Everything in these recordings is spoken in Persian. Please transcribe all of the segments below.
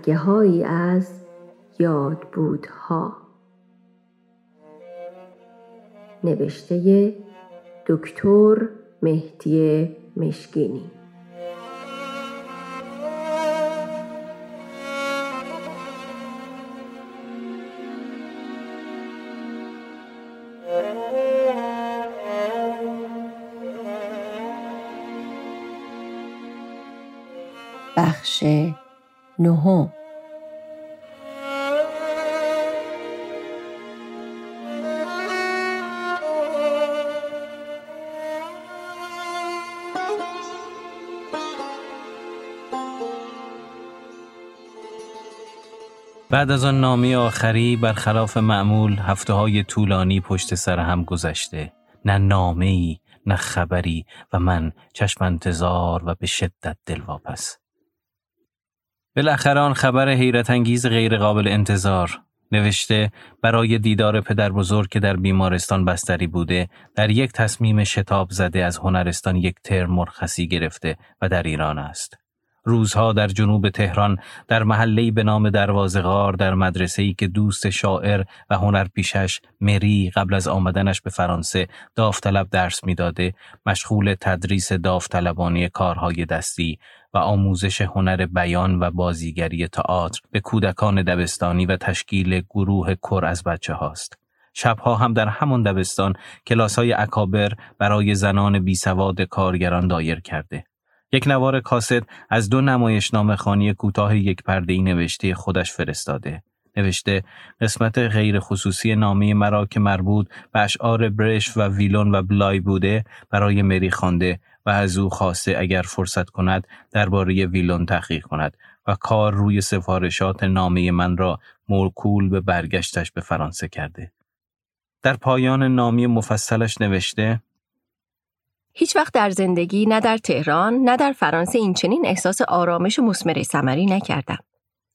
برگه هایی از یادبودها. نوشته دکتر مهدی مشکینی. بخش نهم. بعد از آن نامی آخری برخلاف معمول هفته های طولانی پشت سر هم گذشته نه نامه ای نه خبری و من چشم انتظار و به شدت دلواپس بالاخره آن خبر حیرت انگیز غیر قابل انتظار نوشته برای دیدار پدر بزرگ که در بیمارستان بستری بوده در یک تصمیم شتاب زده از هنرستان یک ترم مرخصی گرفته و در ایران است. روزها در جنوب تهران در محله‌ای به نام دروازه غار در مدرسه‌ای که دوست شاعر و هنر پیشش مری قبل از آمدنش به فرانسه داوطلب درس می‌داده مشغول تدریس داوطلبانه کارهای دستی و آموزش هنر بیان و بازیگری تئاتر به کودکان دبستانی و تشکیل گروه کر از بچه هاست. شبها هم در همان دبستان کلاس های اکابر برای زنان بی سواد کارگران دایر کرده. یک نوار کاست از دو نمایشنامه خانی کوتاه یک پرده ای نوشته خودش فرستاده. نوشته قسمت غیر خصوصی نامه مرا که مربوط به اشعار برش و ویلون و بلای بوده برای مری خوانده و از او خواسته اگر فرصت کند درباره ویلون تحقیق کند و کار روی سفارشات نامه من را موکول به برگشتش به فرانسه کرده. در پایان نامی مفصلش نوشته هیچ وقت در زندگی نه در تهران نه در فرانسه این چنین احساس آرامش و مسمر ثمری نکردم.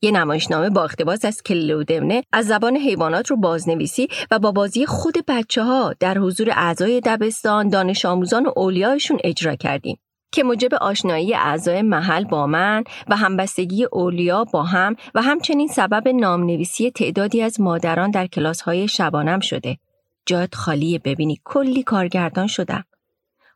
یه نمایشنامه با اقتباس از کلودمنه از زبان حیوانات رو بازنویسی و با بازی خود بچه ها در حضور اعضای دبستان، دانش آموزان و اولیایشون اجرا کردیم. که موجب آشنایی اعضای محل با من و همبستگی اولیا با هم و همچنین سبب نامنویسی تعدادی از مادران در کلاس های شبانم شده. جات خالی ببینی کلی کارگردان شدم.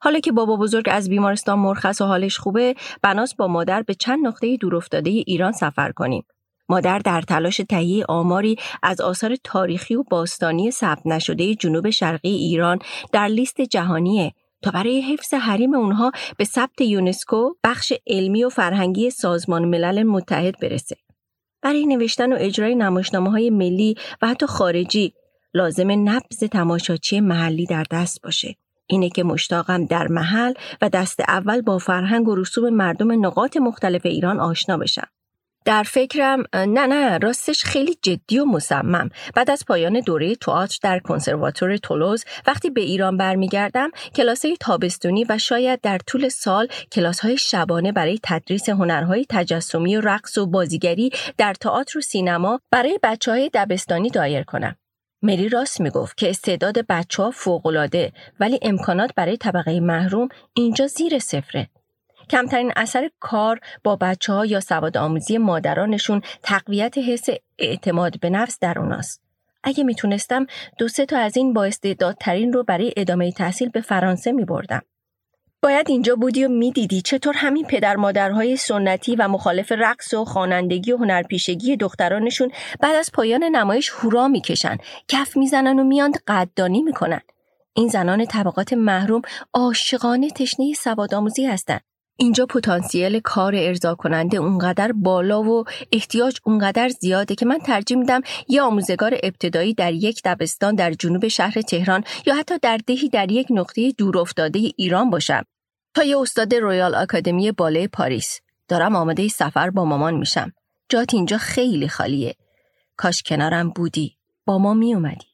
حالا که بابا بزرگ از بیمارستان مرخص و حالش خوبه بناس با مادر به چند نقطه دورافتاده ایران سفر کنیم مادر در تلاش تهیه آماری از آثار تاریخی و باستانی ثبت نشده جنوب شرقی ایران در لیست جهانیه تا برای حفظ حریم اونها به ثبت یونسکو بخش علمی و فرهنگی سازمان ملل متحد برسه. برای نوشتن و اجرای نمایشنامه های ملی و حتی خارجی لازم نبز تماشاچی محلی در دست باشه. اینه که مشتاقم در محل و دست اول با فرهنگ و رسوم مردم نقاط مختلف ایران آشنا بشم. در فکرم نه نه راستش خیلی جدی و مصمم بعد از پایان دوره تئاتر در کنسرواتور تولوز وقتی به ایران برمیگردم کلاسای تابستونی و شاید در طول سال کلاسهای شبانه برای تدریس هنرهای تجسمی و رقص و بازیگری در تئاتر و سینما برای بچه های دبستانی دایر کنم مری راست می‌گفت که استعداد بچه ها فوقلاده ولی امکانات برای طبقه محروم اینجا زیر صفره. کمترین اثر کار با بچه ها یا سواد آموزی مادرانشون تقویت حس اعتماد به نفس در اوناست. اگه می‌تونستم دو سه تا از این با استعدادترین رو برای ادامه تحصیل به فرانسه می بردم. باید اینجا بودی و می‌دیدی چطور همین پدر مادرهای سنتی و مخالف رقص و خوانندگی و هنرپیشگی دخترانشون بعد از پایان نمایش هورا می‌کشن کف می‌زنن و میاند قدردانی می‌کنن. این زنان طبقات محروم عاشقانه تشنه سوادآموزی هستند اینجا پتانسیل کار ارضا کننده اونقدر بالا و احتیاج اونقدر زیاده که من ترجیح میدم یه آموزگار ابتدایی در یک دبستان در جنوب شهر تهران یا حتی در دهی در یک نقطه دورافتاده ایران باشم تا یه استاد رویال آکادمی بالای پاریس. دارم آماده سفر با مامان میشم. جات اینجا خیلی خالیه. کاش کنارم بودی. با ما میومدی.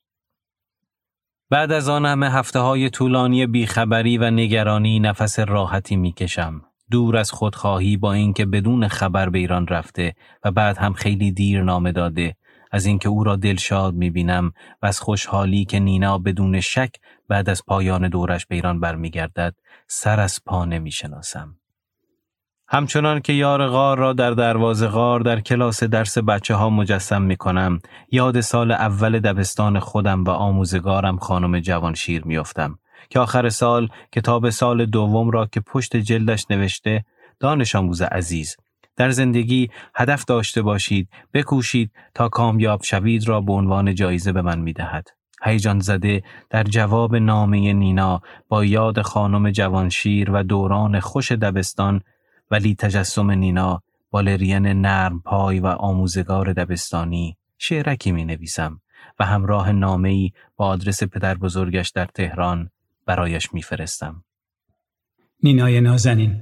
بعد از آن همه هفته های طولانی بیخبری و نگرانی نفس راحتی می‌کشم. دور از خودخواهی با اینکه بدون خبر به ایران رفته و بعد هم خیلی دیر نامه داده. از اینکه او را دلشاد می‌بینم و از خوشحالی که نینا بدون شک بعد از پایان دورش به ایران برمیگردد سر از پا نمی‌شناسم. همچنان که یار غار را در دروازه غار در کلاس درس بچه ها مجسم می کنم یاد سال اول دبستان خودم و آموزگارم خانم جوانشیر میافتم. که آخر سال کتاب سال دوم را که پشت جلدش نوشته دانش آموز عزیز. در زندگی هدف داشته باشید بکوشید تا کامیاب شوید را به عنوان جایزه به من می‌دهد. هیجان زده در جواب نامه نینا با یاد خانم جوانشیر و دوران خوش دبستان ولی تجسم نینا بالرین نرم پای و آموزگار دبستانی شعرکی می نویسم و همراه نامه ای با آدرس پدر بزرگش در تهران برایش میفرستم. نینای نازنین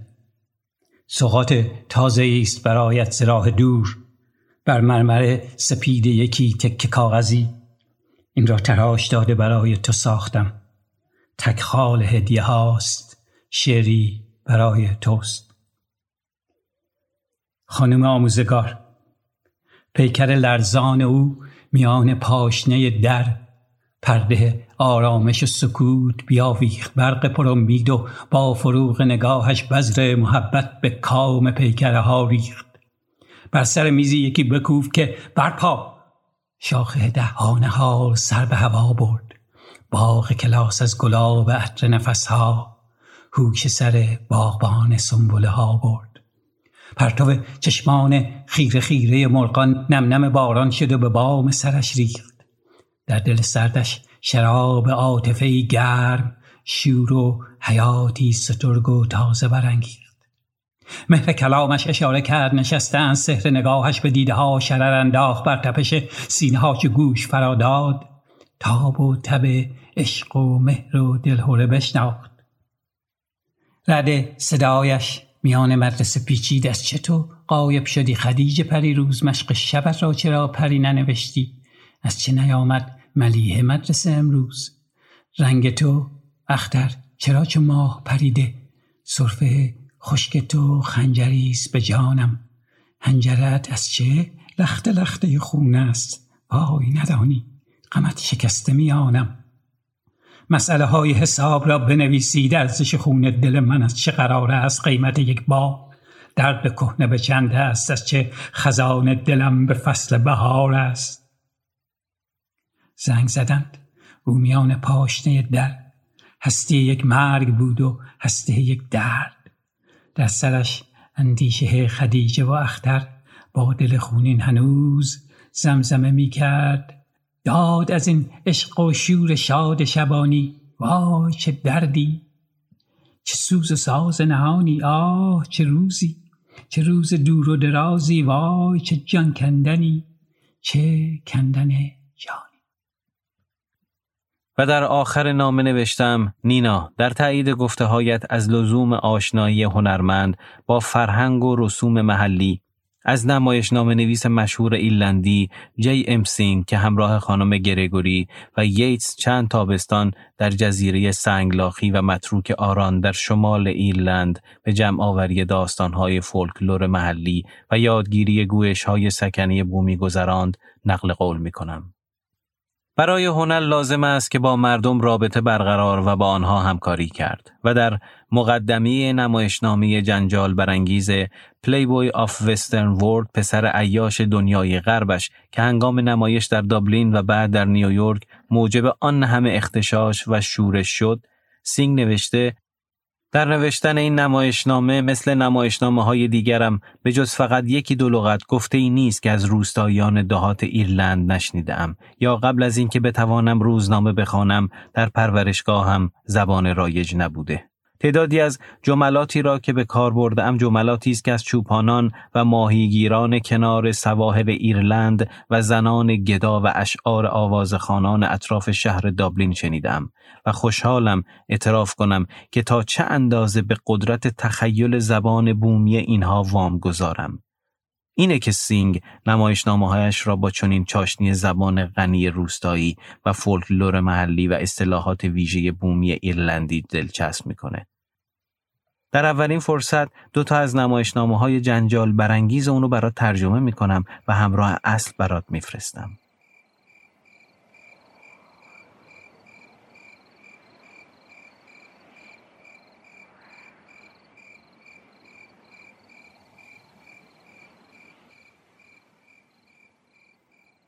سقاط تازه است برایت زراح دور بر مرمر سپید یکی تک کاغذی. این را تراش داده برای تو ساختم. تکخال هدیه هاست شعری برای توست. خانم آموزگار پیکر لرزان او میان پاشنه در پرده آرامش و سکوت بیاویخ برق پرامید و با فروغ نگاهش بذر محبت به کام پیکره ها ریخت. بر سر میزی یکی بکوف که برپا شاخه دهان حال سر به هوا برد. باغ کلاس از گلاب عطر نفسها هوش سر باغبان سنبله ها برد. پرتو چشمان خیره خیره مرغان نم نم باران شد و به بام سرش ریخت. در دل سردش شراب عاطفه گرم شور و حیاتی سترگ و تازه برانگیخت. مهر کلامش اشاره کرد نشستن سحر نگاهش به دیده ها شرر انداخت بر تپش سینه ها که گوش فراداد تاب و تب عشق و مهر و دلهوره بشناخت. رد صدایش میان مدرسه پیچید از چطور قایب شدی خدیج پری؟ روز مشق شبت را چرا پری ننوشتی؟ از چه نیامد ملیه مدرسه امروز؟ رنگ تو اختر چرا ماه پریده؟ صرفه خشک تو خنجریست به جانم. هنجرت از چه لخت لخته خون است؟ وای ندانی غمت شکسته میانم. مسئله های حساب را بنویسید ارزش خون دل من از چه قرار است؟ قیمت یک با درد کهنه به چند است؟ از چه خزان دلم به فصل بهار است؟ زنگ زدند. او میان پاشنه در. هستی یک مرگ بود و هستی یک درد. در سرش اندیشه خدیجه و اختر با دل خونین هنوز زمزمه می کرد داد از این عشق و شور شاد شبانی وای چه دردی! چه سوز و ساز نهانی آه چه روزی! چه روز دور و درازی وای چه جان کندنی! چه کندن و در آخر نامه نوشتم نینا در تایید گفته هایت از لزوم آشنایی هنرمند با فرهنگ و رسوم محلی از نمایشنامه نویس مشهور ایرلندی جی ام سینگ که همراه خانم گرگوری و ییتس چند تابستان در جزیره سنگلاخی و متروک آران در شمال ایرلند به جمع آوری داستانهای فولکلور محلی و یادگیری گویش های سکنه بومی گذراند نقل قول می کنم. برای هنر لازم است که با مردم رابطه برقرار و با آنها همکاری کرد و در مقدمه نمایشنامه جنجال برانگیز Playboy of Western World پسر عیاش دنیای غربش که هنگام نمایش در دابلین و بعد در نیویورک موجب آن همه اغتشاش و شورش شد سینگ نوشته در نوشتن این نمایشنامه مثل نمایشنامه های دیگرم به جز فقط یکی دو لغت گفته ای نیست که از روستاییان دهات ایرلند نشنیدم یا قبل از اینکه بتوانم روزنامه بخوانم در پرورشگاهم زبان رایج نبوده. تعدادی از جملاتی را که به کار ام جملاتی است که از چوپانان و ماهیگیران کنار سواحل ایرلند و زنان گدا و اشعار آوازخانان اطراف شهر دابلین شنیدم و خوشحالم اعتراف کنم که تا چه اندازه به قدرت تخیل زبان بومی اینها وام گذارم. اینه که سینگ نمایشنامه‌هایش را با چنین چاشنی زبان غنی روستایی و فولکلور محلی و اصطلاحات ویژه بومی ایرلندی دلچسب می‌کنه. در اولین فرصت دو تا از نمایشنامه های جنجال برانگیز اونو برات ترجمه می‌کنم و همراه اصل برات میفرستم.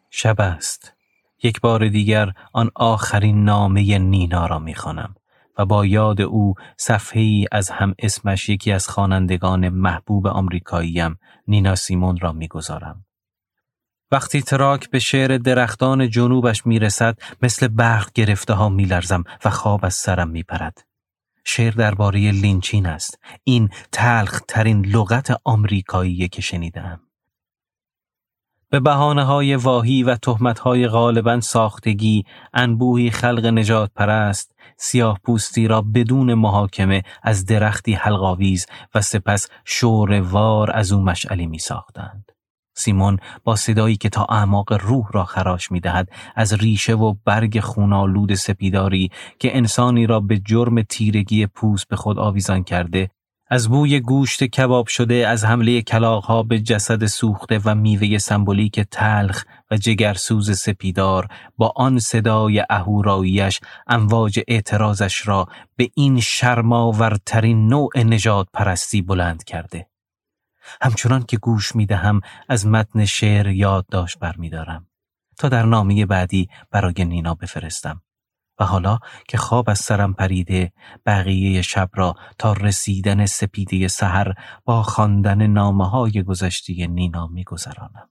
شب است. یک بار دیگر آن آخرین نامه نینا را می‌خوانم. و با یاد او صفحه ای از هم اسمش یکی از خوانندگان محبوب آمریکاییم نینا سیمون را می‌گذارم. وقتی track به شعر درختان جنوبش می‌رسد مثل برق گرفته ها میلرزم و خواب از سرم میپرد. شعر درباره lynching است. این تلخ ترین لغت آمریکایی که شنیدم. به بحانه های واهی و تهمت های غالبا ساختگی انبوهی خلق نجات پرست سیاه پوستی را بدون محاکمه از درختی حلقاویز و سپس شوروار از او مشعلی می ساختند. سیمون با صدایی که تا اعماق روح را خراش می دهد از ریشه و برگ خونالود سپیداری که انسانی را به جرم تیرگی پوست به خود آویزان کرده از بوی گوشت کباب شده از حمله کلاغها به جسد سوخته و میوه سمبولیک تلخ و جگرسوز سپیدار با آن صدای اهوراییش امواج اعتراضش را به این شرماورترین نوع نجات پرستی بلند کرده. همچنان که گوش می دهم از متن شعر یادداشت برمیدارم تا در نامی بعدی برای نینا بفرستم. و حالا که خواب از سرم پریده بقیه شب را تا رسیدن سپیده سحر با خواندن نامه های گذشته نینا می گذرانم.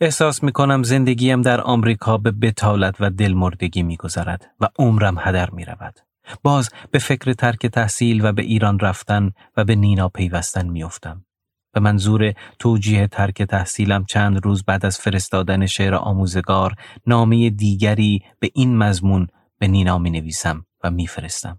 احساس می کنم زندگیم در آمریکا به بتالت و دلمردگی می گذرد و عمرم هدر می رود. باز به فکر ترک تحصیل و به ایران رفتن و به نینا پیوستن می افتم. به منظور توجیه ترک تحصیلم چند روز بعد از فرستادن شعر آموزگار نامه دیگری به این مضمون به نینا می نویسم و میفرستم.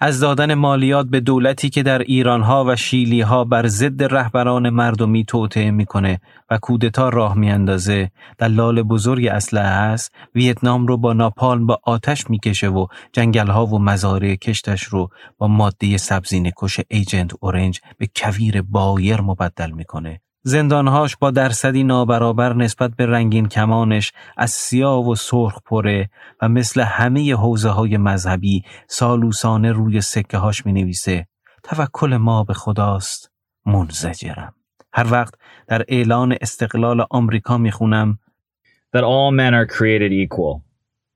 از دادن مالیات به دولتی که در ایرانها و شیلیها بر ضد رهبران مردمی توطعه می‌کنه و کودتا راه میاندازه دلال بزرگ اسلحه است ویتنام رو با ناپالم با آتش می‌کشه و جنگلها و مزارع کشتش رو با ماده سبزینه کش ایجنت اورنج به کویر بایر مبدل می‌کنه. زندانهاش با درصدی نابرابر نسبت به رنگین کمانش از سیاه و سرخ پره و مثل همه حوزه های مذهبی سالوسانه روی سکه هاش می نویسه توکل ما به خداست منزجرم. هر وقت در اعلان استقلال آمریکا می خونم That all men are created equal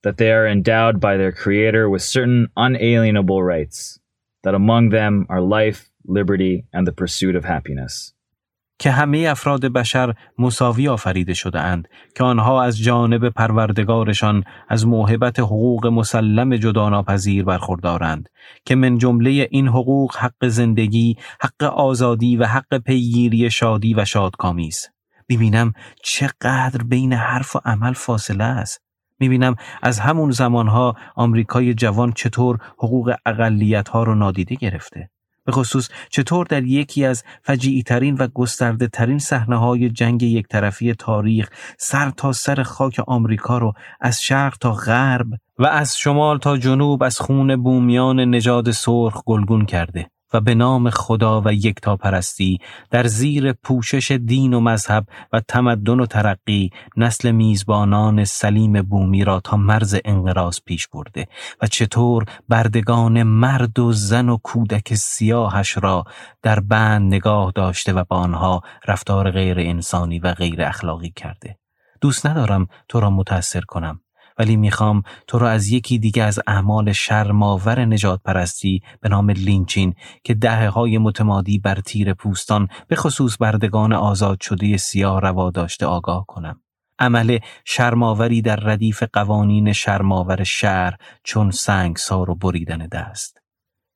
that they are endowed by their creator with certain unalienable rights that among them are life, liberty and the pursuit of happiness. که همه افراد بشر مساوی آفریده شده اند که آنها از جانب پروردگارشان از موهبت حقوق مسلم جداناپذیر برخوردارند که من جمله این حقوق حق زندگی، حق آزادی و حق پیگیری شادی و شادکامی است. ببینم چقدر بین حرف و عمل فاصله است. می‌بینم از همون زمانها آمریکای جوان چطور حقوق اقلیت ها رو نادیده گرفته. به خصوص چطور در یکی از فجیعی ترین و گسترده ترین صحنه های جنگ یک طرفی تاریخ سر تا سر خاک آمریکا رو از شرق تا غرب و از شمال تا جنوب از خون بومیان نژاد سرخ گلگون کرده. و به نام خدا و پرستی در زیر پوشش دین و مذهب و تمدن و ترقی نسل میزبانان سلیم بومی را تا مرز انقراض پیش برده و چطور بردگان مرد و زن و کودک سیاهش را در بند نگاه داشته و با آنها رفتار غیر انسانی و غیر اخلاقی کرده. دوست ندارم تو را متأثر کنم. ولی می‌خوام تو رو از یکی دیگه از اعمال شرماور نجات پرستی به نام لینچین که دهه های متمادی بر تیر پوستان به خصوص بردگان آزاد شده سیاه روا داشته آگاه کنم. عمل شرماوری در ردیف قوانین شرماور شهر چون سنگ سار و بریدن دست.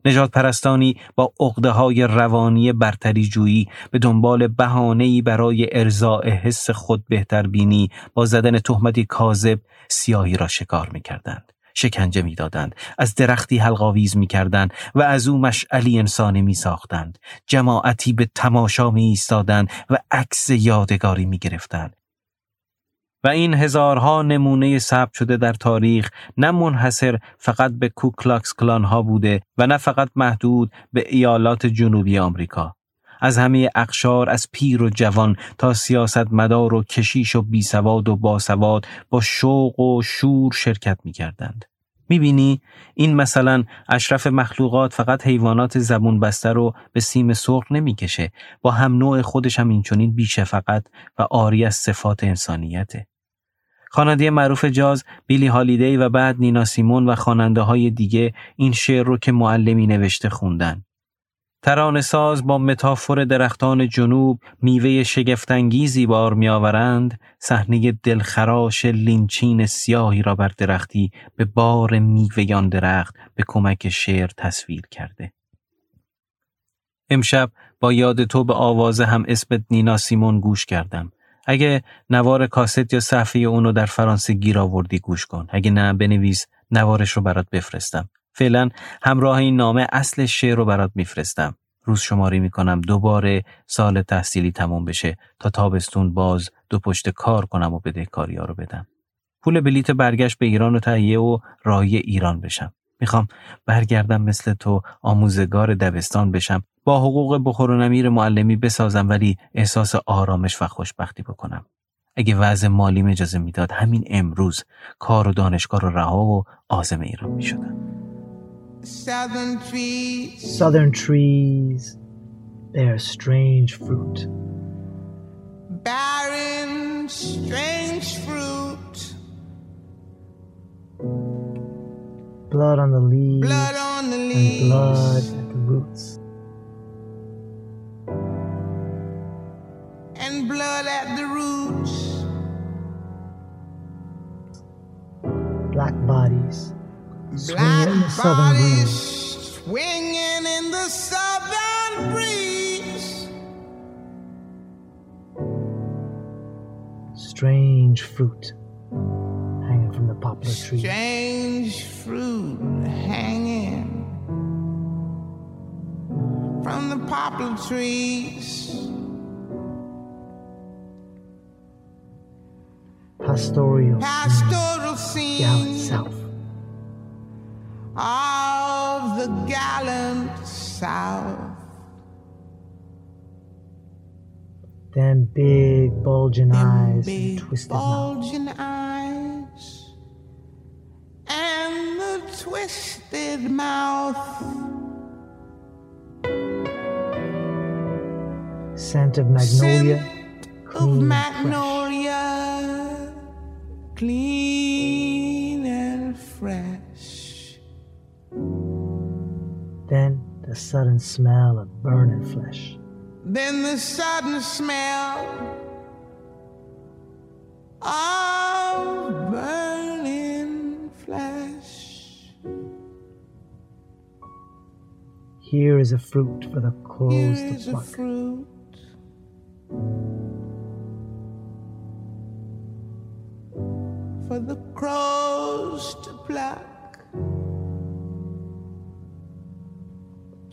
نجات پرستانی با اقده های روانی برتری جویی به دنبال بهانه‌ای برای ارزاع حس خود بهتر بینی با زدن تهمتی کاذب سیاهی را شکار می کردند. شکنجه می‌دادند از درختی حلقاویز می‌کردند و از او مشعلی انسانی می ساختند جماعتی به تماشا می ایستادند و عکس یادگاری می گرفتند و این هزارها نمونه ثبت شده در تاریخ نه منحصر فقط به کوکلاکس کلان ها بوده و نه فقط محدود به ایالات جنوبی آمریکا. از همه اقشار از پیر و جوان تا سیاست مدار و کشیش و بیسواد و باسواد با شوق و شور شرکت می کردند. می‌بینی؟ این مثلا اشرف مخلوقات فقط حیوانات زبون بسته رو به سیم سرخ نمی‌کشه. با هم نوع خودش هم اینچنین بیشفقت و آری از صفات انسانیته. خواننده معروف جاز بیلی هالیدی و بعد نینا سیمون و خواننده های دیگه این شعر رو که معلمی نوشته خوندن. ترانه ساز با متافور درختان جنوب میوه شگفتانگیزی بار میآورند صحنه دلخراش لینچین سیاهی را بر درختی به بار میوه درخت به کمک شعر تصویر کرده. امشب با یاد تو به آواز هم اسم نینا سیمون گوش کردم. اگه نوار کاست یا صفحه اونو در فرانسه گیر آوردی گوش کن اگه نه بنویس نوارش رو برات بفرستم فعلا همراه این نامه اصل شعر رو برات میفرستم. روز شماری می‌کنم دوباره سال تحصیلی تموم بشه تا تابستون باز دو پشت کار کنم و بده کاری رو بدم. پول بلیت برگشت به ایران و تهیه و راهی ایران بشم. می‌خوام برگردم مثل تو آموزگار دبستان بشم با حقوق بخور و نمیر معلمی بسازم ولی احساس آرامش و خوشبختی بکنم. اگه وضع مالیم اجازه می‌داد همین امروز کار و دانشگاه رو رها و آزم ایران می‌شدم. Southern trees. Southern trees bear strange fruit. Barren, strange fruit. Blood on the leaves. Blood on the leaves. And blood at the roots. And at the roots. Black bodies Black in the southern. Swinging in the southern breeze. Strange fruit hanging from the poplar tree. Strange fruit hanging from the poplar trees. Pastoral, Pastoral scene. South of the gallant South. Them big bulging Them eyes big and twisted bulging mouth. eyes and the twisted mouth. Scent of magnolia, Scent of magnolia, clean and fresh. Then the sudden smell of burning flesh. Then the sudden smell of burning flesh. Here is a fruit for the Here is to pluck. A fruit for the crows to pluck.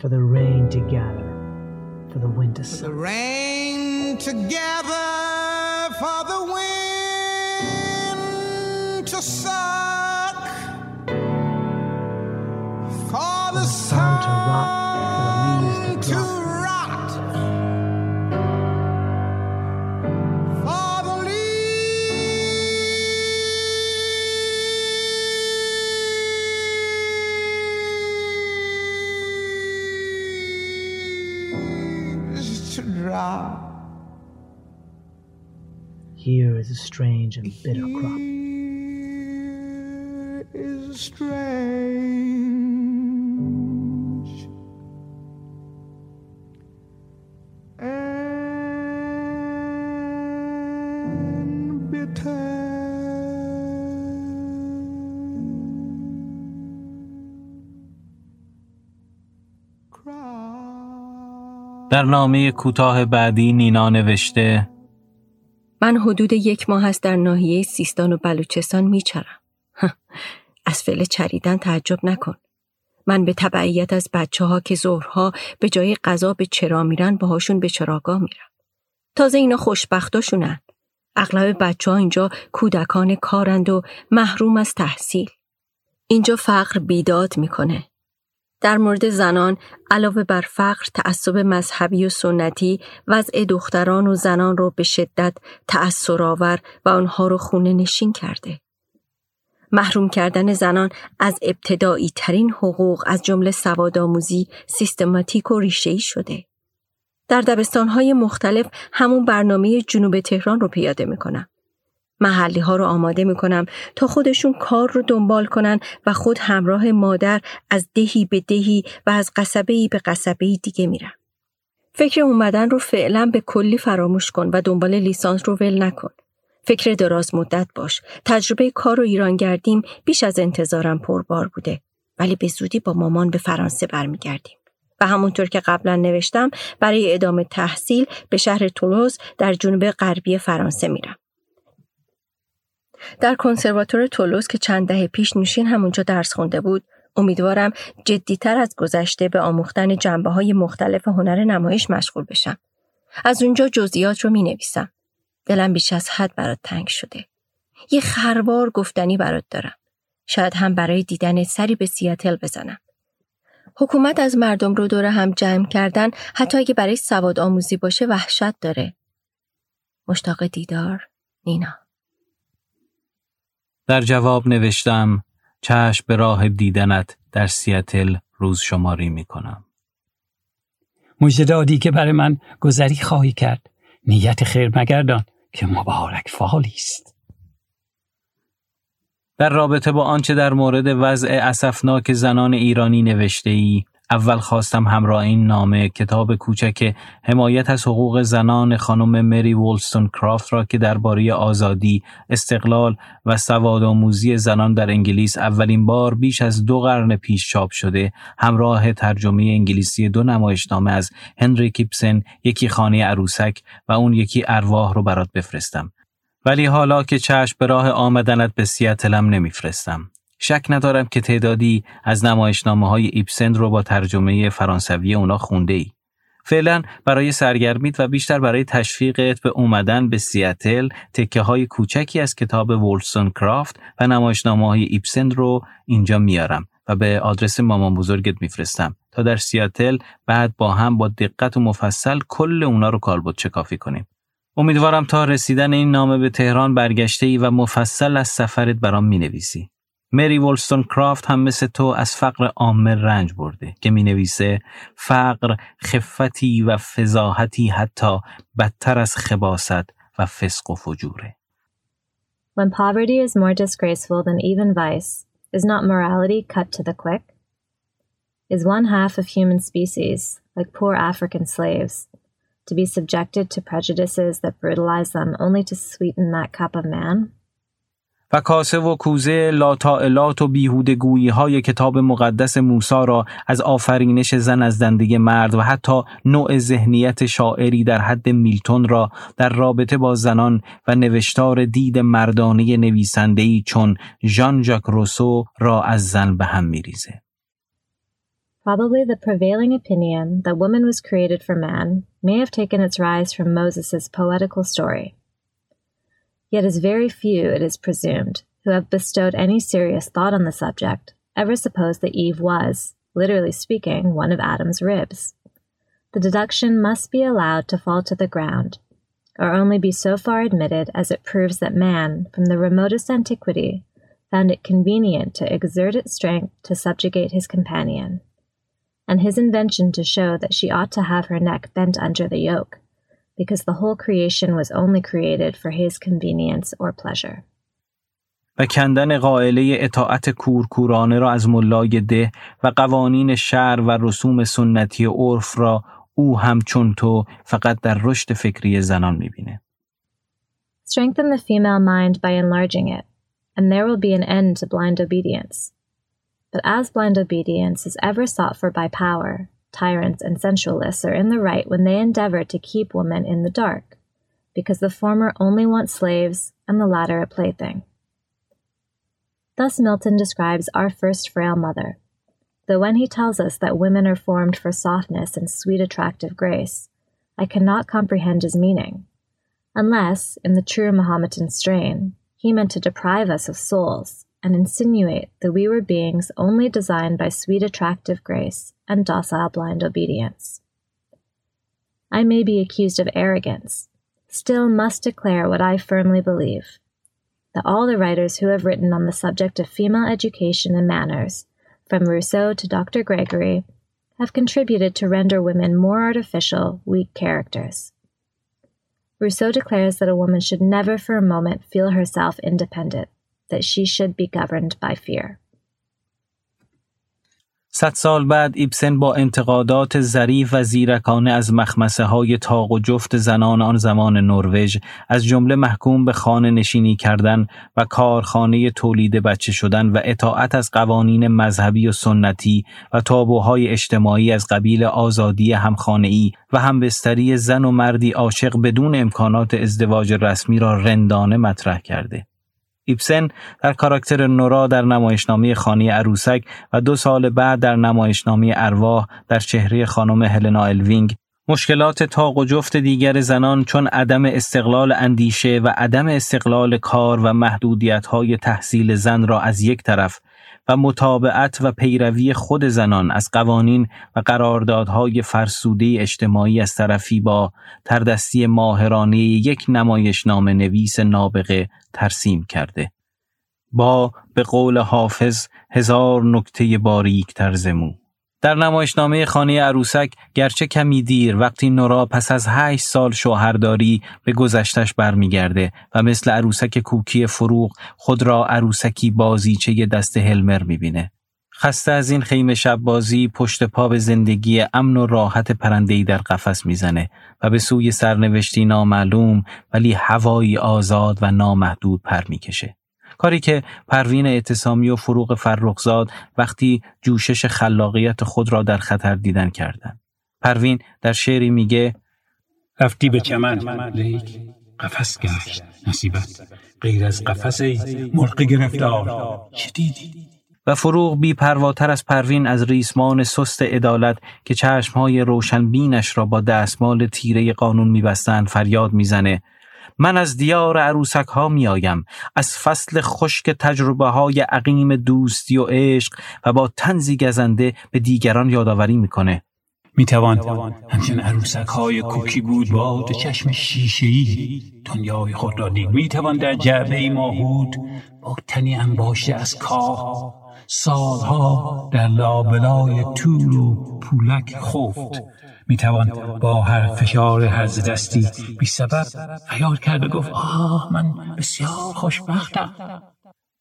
for the rain to gather, for the wind to suck. For the rain to gather, for the wind to suck, is a strange and bitter crop. Here is strange and bitter. در نامه کوتاه بعدی نینا نوشته من حدود یک ماه است در ناحیه سیستان و بلوچستان میچرم. از فعل چریدن تعجب نکن. من به تبعیت از بچه ها که ظهرها به جای غذا به چرا میرن باهاشون به چراگاه میرم. تازه اینا خوشبختاشونن. اغلب بچه ها اینجا کودکان کارند و محروم از تحصیل. اینجا فقر بیداد می‌کنه. در مورد زنان علاوه بر فقر تعصب مذهبی و سنتی وضع دختران و زنان رو به شدت تأثرآور و آنها رو خونه نشین کرده. محروم کردن زنان از ابتدایی ترین حقوق از جمله سوادآموزی سیستماتیک و ریشه‌ای شده. در دبستانهای مختلف همون برنامه جنوب تهران رو پیاده می‌کنم. محلی ها رو آماده می‌کنم تا خودشون کار رو دنبال کنن و خود همراه مادر از دهی به دهی و از قصبه به قصبه دیگه میرم. فکر اومدن رو فعلا به کلی فراموش کن و دنبال لیسانس رو ول نکن. فکر دراز مدت باش. تجربه کار و ایران گردیم بیش از انتظارم پربار بوده. ولی به زودی با مامان به فرانسه برمیگردیم. و همونطور که قبلا نوشتم برای ادامه تحصیل به شهر تولوز در جنوب غربی فرانسه میرم. در کنسرواتور تولوز که چند دهه پیش نوشین همونجا درس خونده بود امیدوارم جدیتر از گذشته به آموختن جنبه های مختلف هنر نمایش مشغول بشم. از اونجا جزئیات رو می نویسم. دلم بیش از حد برات تنگ شده. یه خروار گفتنی برات دارم. شاید هم برای دیدن سری به سیاتل بزنم. حکومت از مردم رو دور هم جمع کردن حتی اگه برای سواد آموزی باشه وحشت داره. مشتاق دیدار نینا در جواب نوشتم چشم به راه دیدنت در سیاتل روز شماری می کنم. مجدادی که برای من گذری خواهی کرد نیت خیر مگردان که مبارک فالی است در رابطه با آنچه در مورد وضع اسفناک زنان ایرانی نوشته ای اول خواستم همراه این نامه کتاب کوچک حمایت از حقوق زنان خانم مری وولستون کرافت را که درباره آزادی، استقلال و سوادآموزی زنان در انگلیس اولین بار بیش از دو قرن پیش چاپ شده همراه ترجمه انگلیسی دو نمایشنامه از هنری کیپسن یکی خانه عروسک و اون یکی ارواح رو برات بفرستم. ولی حالا که چشم به راه آمدنت به سیاتلم نمیفرستم. شک ندارم که تعدادی از نمایشنامه های ایپسند رو با ترجمه فرانسوی اونا خونده ای. فعلا برای سرگرمیت و بیشتر برای تشویقت به اومدن به سیاتل تکه های کوچکی از کتاب وولسون کرافت و نمایشنامه های ایپسند رو اینجا میارم و به آدرس مامان بزرگت میفرستم تا در سیاتل بعد با هم با دقت و مفصل کل اونا رو کالبد چکافی کنیم. امیدوارم تا رسیدن این نامه به تهران برگشته ای و مفصل از سفرت برام می نویسی. مری ولستون کرافت هم مثل تو از فقر عامه رنج برده که می نویسه فقر خفتی و فضاحتی حتی بدتر از خباست و فسق و فجوره. When poverty is more disgraceful than even vice, is not morality cut to the quick? Is one half of human species, like poor African slaves, to be subjected to prejudices that brutalize them only to sweeten that cup of man? و کاسه و کوزه لاتائلات و بیهودگویی های کتاب مقدس موسا را از آفرینش زن از دنده مرد و حتی نوع ذهنیت شاعری در حد میلتون را در رابطه با زنان و نوشتار دید مردانه نویسندهی چون ژان ژاک روسو را از زن به هم میریزه. Probably the prevailing opinion that woman was created for man may have taken its rise from Moses' poetical story. Yet as very few, it is presumed, who have bestowed any serious thought on the subject, ever supposed that Eve was, literally speaking, one of Adam's ribs. The deduction must be allowed to fall to the ground, or only be so far admitted as it proves that man, from the remotest antiquity, found it convenient to exert its strength to subjugate his companion, and his invention to show that she ought to have her neck bent under the yoke, because the whole creation was only created for his convenience or pleasure. و کندن قائله اطاعت کورکورانه را از ملای ده و قوانین شهر و رسوم سنتی عرف را او هم چون تو فقط در رشد فکری زنان میبینه. Strengthen the female mind by enlarging it, and there will be an end to blind obedience. But as blind obedience is ever sought for by power, tyrants, and sensualists are in the right when they endeavor to keep women in the dark, because the former only want slaves and the latter a plaything. Thus Milton describes our first frail mother, though when he tells us that women are formed for softness and sweet attractive grace, I cannot comprehend his meaning, unless, in the true Mahometan strain, he meant to deprive us of souls and insinuate that we were beings only designed by sweet attractive grace and docile blind obedience. I may be accused of arrogance, still must declare what I firmly believe. that all the writers who have written on the subject of female education and manners, from Rousseau to Dr. Gregory, have contributed to render women more artificial, weak characters. Rousseau declares that a woman should never for a moment feel herself independent, that she should be governed by fear. صد سال بعد ایبسن با انتقادات ظریف و زیرکانه از مخمسه های تاق و جفت زنان آن زمان نروژ از جمله محکوم به خانه نشینی کردن و کارخانه تولید بچه شدن و اطاعت از قوانین مذهبی و سنتی و تابوهای اجتماعی از قبیل آزادی همخانه‌ای و همبستری زن و مردی عاشق بدون امکانات ازدواج رسمی را رندانه مطرح کرده. ایبسن در کاراکتر نورا در نمایشنامه خانه عروسک و دو سال بعد در نمایشنامه ارواح در چهره خانم هلنا الوینگ. مشکلات تاق و جفت دیگر زنان چون عدم استقلال اندیشه و عدم استقلال کار و محدودیت های تحصیل زن را از یک طرف و مطابعت و پیروی خود زنان از قوانین و قراردادهای فرسوده اجتماعی از طرفی با تردستی ماهرانه یک نمایشنامه نویس نابغه ترسیم کرده. با به قول حافظ هزار نکته باریک ترزمو. در نمایشنامه خانه عروسک گرچه کمی دیر وقتی نورا پس از هشت سال شوهرداری به گذشتش برمیگرده و مثل عروسک کوکی فروغ خود را عروسکی بازیچه دست هلمر می‌بینه. خسته از این خیمه شب بازی پشت پا به زندگی امن و راحت پرندهی در قفس می‌زنه و به سوی سرنوشتی نامعلوم ولی هوایی آزاد و نامحدود پر می‌کشه. کاری که پروین اعتصامی و فروغ فرخزاد وقتی جوشش خلاقیت خود را در خطر دیدن کردند. پروین در شعری میگه رفتی به چمن. لیک قفس گشت نصیبت. غیر از قفس مرغ گرفتار. چه دیدی؟ و فروغ بی پرواتر از پروین از ریسمان سست عدالت که چشمهای روشن بینش را با دستمال تیره قانون میبستند فریاد می‌زنه. من از دیار عروسک ها می آیم از فصل خشک تجربه های عقیم دوستی و عشق و با تنزی گزنده به دیگران یادآوری می‌کنه. می توان همچون عروسک های کوکی بود با چشم شیشه ای دنیای خود را دید می توان در جعبه ماهود با تنی انباشته از کاه. سالها در لابلای تور و پولک خفت. می توان با هر فشار هرز دستی بی سبب خیال کرد و گفت آه من بسیار خوشبختم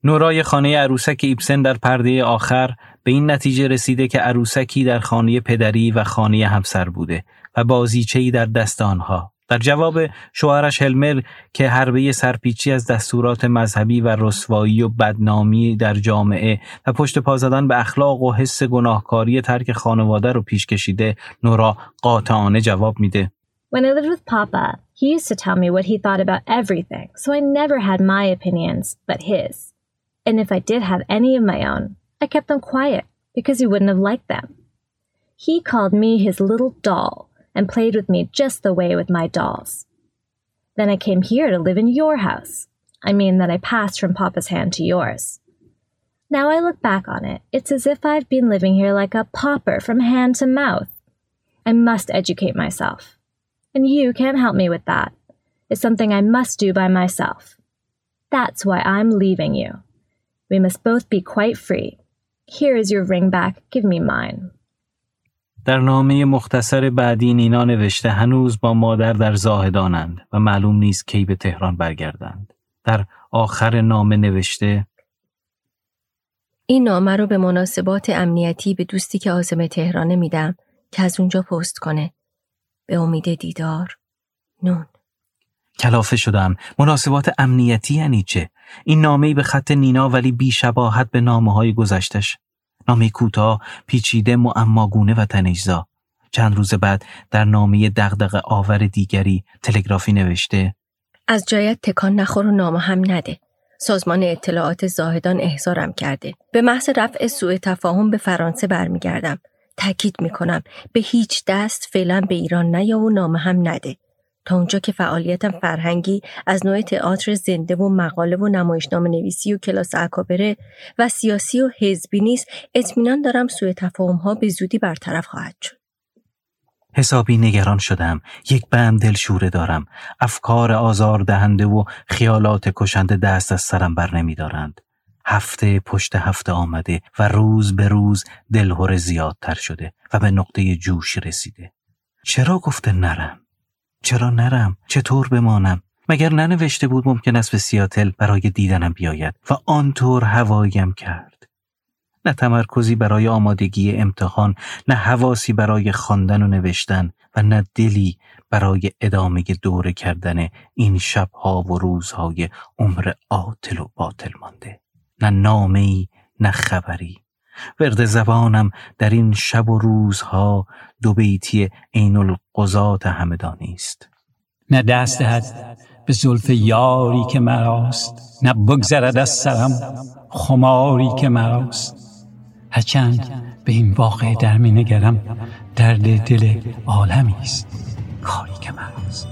نورای خانه عروسک ایبسن در پرده آخر به این نتیجه رسیده که عروسکی در خانه پدری و خانه همسر بوده و بازیچهی در دست آنها. در جواب شوهرش هلمر که حربه سرپیچی از دستورات مذهبی و رسوایی و بدنامی در جامعه و پشت پا زدن به اخلاق و حس گناهکاری ترک خانواده رو پیش کشیده نورا قاطعانه جواب میده When I lived with Papa, he used to tell me what he thought about everything, so I never had my opinions, but his. And if I did have any of my own, I kept them quiet because he wouldn't have liked them. He called me his little doll and played with me just the way with my dolls. Then I came here to live in your house. I mean that I passed from Papa's hand to yours. Now I look back on it, it's as if I've been living here like a pauper from hand to mouth. I must educate myself. And you can't help me with that. It's something I must do by myself. That's why I'm leaving you. We must both be quite free. Here is your ring back. Give me mine. در نامه مختصر بعدی نینا نوشته هنوز با مادر در زاهدانند و معلوم نیست کی به تهران برگردند. در آخر نامه نوشته این نامه رو به مناسبات امنیتی به دوستی که آزم تهرانه میدم که از اونجا پست کنه. به امید دیدار. نون. کلافه شدم. مناسبات امنیتی یعنی چه؟ این نامه به خط نینا ولی بی شباهت به نامه های گذشتش. نامه کوتاه پیچیده معماگونه و تنیزا. چند روز بعد در نامه دغدغه آور دیگری تلگرافی نوشته. از جایت تکان نخور و نامه هم نده. سازمان اطلاعات زاهدان احضارم کرده. به محض رفع سوء تفاهم به فرانسه برمیگردم. تاکید می‌کنم به هیچ دست فعلا به ایران نیا و نامه هم نده. تا اونجا که فعالیتم فرهنگی از نوع تئاتر زنده و مقاله و نمایشنامه نویسی و کلاس اکابره و سیاسی و حزبی نیست اطمینان دارم سوء تفاهم ها به زودی برطرف خواهد شد حسابی نگران شدم یک بند دل شوره دارم افکار آزار دهنده و خیالات کشنده دست از سرم بر نمی دارند. هفته پشت هفته آمده و روز به روز دلهور زیادتر شده و به نقطه جوش رسیده چرا گفته نرم؟ چرا نرم؟ چطور بمانم؟ مگر ننوشته بود ممکن است به سیاتل برای دیدنم بیاید و آنطور هوایم کرد نه تمرکزی برای آمادگی امتحان نه حواسی برای خواندن و نوشتن و نه دلی برای ادامه دوره کردن این شبها و روزهای عمر عاطل و باطل مانده نه نامه نه خبری ورد زبانم در این شب و روزها دو بیتی عین القضات همدانی است. نه دست دهد به زلف یاری که مراست نه بگذرد از سرم خماری که مراست. هرچند به این واقع در می نگرم درد دل عالمی است. کاری که مراست.